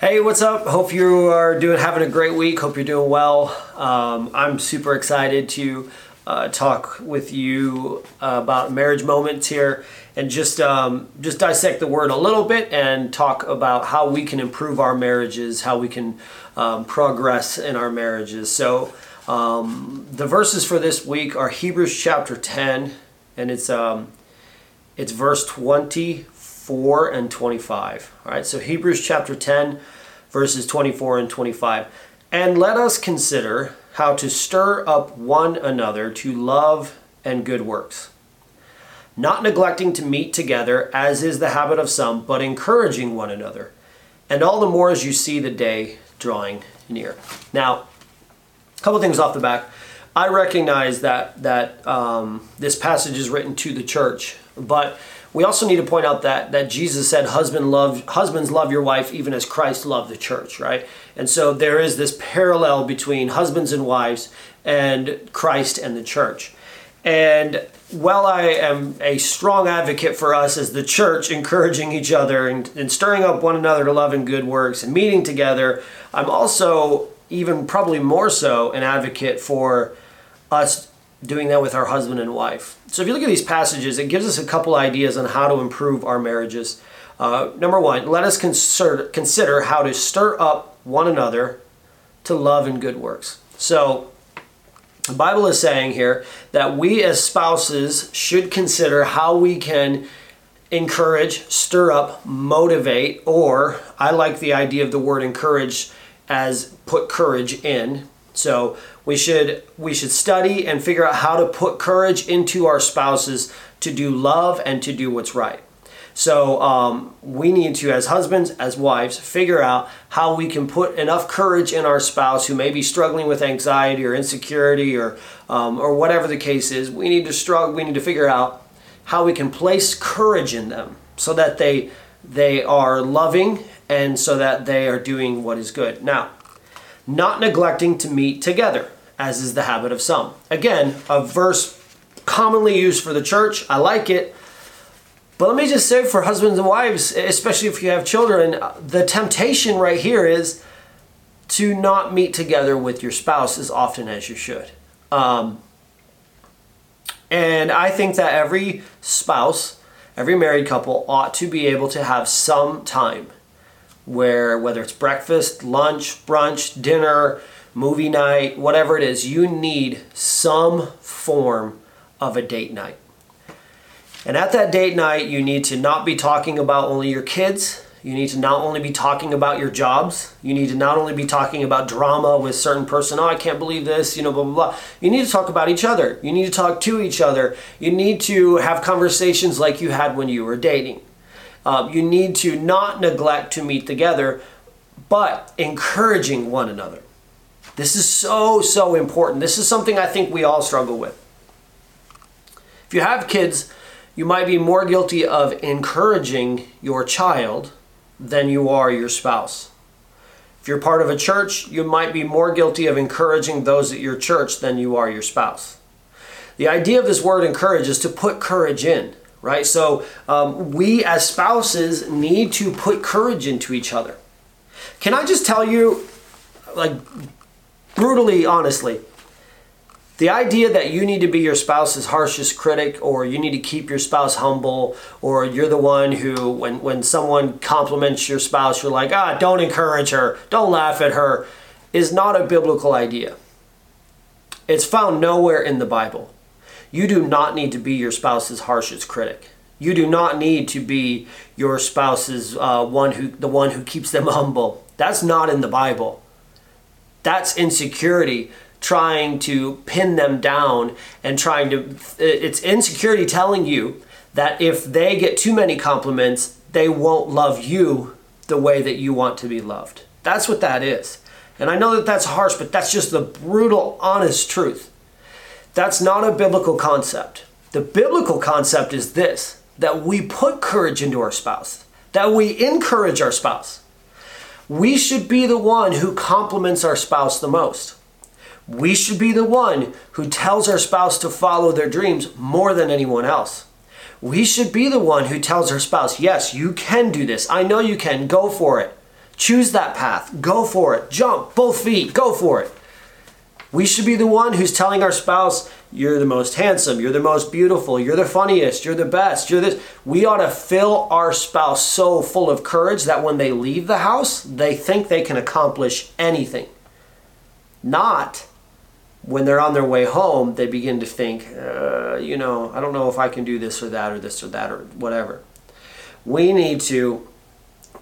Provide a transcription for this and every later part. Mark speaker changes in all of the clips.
Speaker 1: Hey, what's up? Hope you are doing having a great week. Hope you're doing well. Um, I'm super excited to uh, talk with you about marriage moments here and just um, just dissect the word a little bit and talk about how we can improve our marriages, how we can um, progress in our marriages. So um, the verses for this week are Hebrews chapter 10, and it's um, it's verse 20 24 and 25. All right, so Hebrews chapter 10, verses 24 and 25. And let us consider how to stir up one another to love and good works, not neglecting to meet together, as is the habit of some, but encouraging one another, and all the more as you see the day drawing near. Now, a couple things off the back. I recognize that that um, this passage is written to the church, but we also need to point out that that Jesus said, "Husband love husbands love your wife even as Christ loved the church." Right, and so there is this parallel between husbands and wives and Christ and the church. And while I am a strong advocate for us as the church encouraging each other and, and stirring up one another to love and good works and meeting together, I'm also even probably more so an advocate for us doing that with our husband and wife. So if you look at these passages, it gives us a couple ideas on how to improve our marriages. Uh, number one, let us consider, consider how to stir up one another to love and good works. So the Bible is saying here that we as spouses should consider how we can encourage, stir up, motivate, or I like the idea of the word encourage as put courage in. So we should we should study and figure out how to put courage into our spouses to do love and to do what's right. So um, we need to, as husbands, as wives, figure out how we can put enough courage in our spouse who may be struggling with anxiety or insecurity or um, or whatever the case is. We need to struggle. We need to figure out how we can place courage in them so that they they are loving and so that they are doing what is good. Now, not neglecting to meet together, as is the habit of some. Again, a verse commonly used for the church. I like it. But let me just say for husbands and wives, especially if you have children, the temptation right here is to not meet together with your spouse as often as you should. Um, and I think that every spouse, every married couple ought to be able to have some time where whether it's breakfast, lunch, brunch, dinner, movie night, whatever it is, you need some form of a date night. And at that date night, you need to not be talking about only your kids. You need to not only be talking about your jobs. You need to not only be talking about drama with certain person. Oh, I can't believe this, you know, blah, blah, blah. You need to talk about each other. You need to talk to each other. You need to have conversations like you had when you were dating. Um, you need to not neglect to meet together, but encouraging one another. This is so, so important. This is something I think we all struggle with. If you have kids, you might be more guilty of encouraging your child than you are your spouse. If you're part of a church, you might be more guilty of encouraging those at your church than you are your spouse. The idea of this word encourage is to put courage in right? So um, we as spouses need to put courage into each other. Can I just tell you, like, brutally honestly, the idea that you need to be your spouse's harshest critic or you need to keep your spouse humble or you're the one who when, when someone compliments your spouse you're like ah don't encourage her don't laugh at her is not a biblical idea it's found nowhere in the bible you do not need to be your spouse's harshest critic. You do not need to be your spouse's uh, one who the one who keeps them humble. That's not in the Bible. That's insecurity trying to pin them down and trying to it's insecurity telling you that if they get too many compliments, they won't love you the way that you want to be loved. That's what that is. And I know that that's harsh, but that's just the brutal honest truth. That's not a biblical concept. The biblical concept is this that we put courage into our spouse, that we encourage our spouse. We should be the one who compliments our spouse the most. We should be the one who tells our spouse to follow their dreams more than anyone else. We should be the one who tells our spouse, yes, you can do this. I know you can. Go for it. Choose that path. Go for it. Jump, both feet, go for it. We should be the one who's telling our spouse, you're the most handsome, you're the most beautiful, you're the funniest, you're the best, you're this. We ought to fill our spouse so full of courage that when they leave the house, they think they can accomplish anything. Not when they're on their way home, they begin to think, uh, you know, I don't know if I can do this or that or this or that or whatever. We need to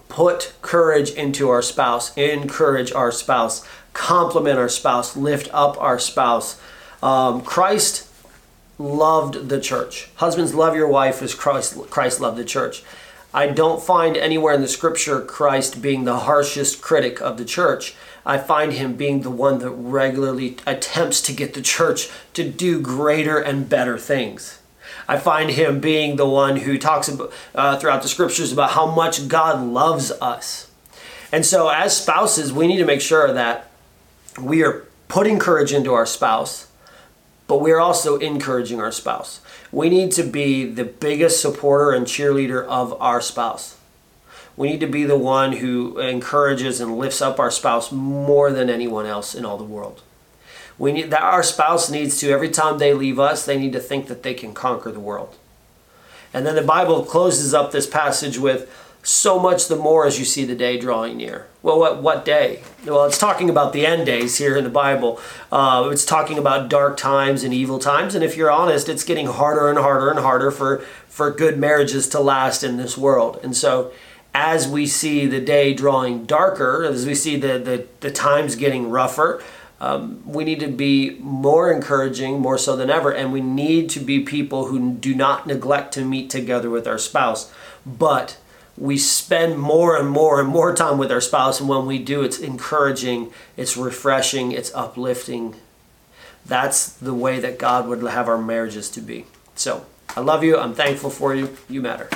Speaker 1: put courage into our spouse, encourage our spouse, compliment our spouse, lift up our spouse. Um, Christ loved the church. Husbands, love your wife as Christ, Christ loved the church. I don't find anywhere in the scripture Christ being the harshest critic of the church. I find him being the one that regularly attempts to get the church to do greater and better things. I find him being the one who talks about, uh, throughout the scriptures about how much God loves us. And so, as spouses, we need to make sure that we are putting courage into our spouse, but we're also encouraging our spouse. We need to be the biggest supporter and cheerleader of our spouse. We need to be the one who encourages and lifts up our spouse more than anyone else in all the world. We need that our spouse needs to every time they leave us, they need to think that they can conquer the world. And then the Bible closes up this passage with so much the more as you see the day drawing near. Well, what, what day? Well, it's talking about the end days here in the Bible. Uh, it's talking about dark times and evil times. And if you're honest, it's getting harder and harder and harder for, for good marriages to last in this world. And so, as we see the day drawing darker, as we see the, the, the times getting rougher, um, we need to be more encouraging, more so than ever, and we need to be people who do not neglect to meet together with our spouse. But we spend more and more and more time with our spouse, and when we do, it's encouraging, it's refreshing, it's uplifting. That's the way that God would have our marriages to be. So, I love you. I'm thankful for you. You matter.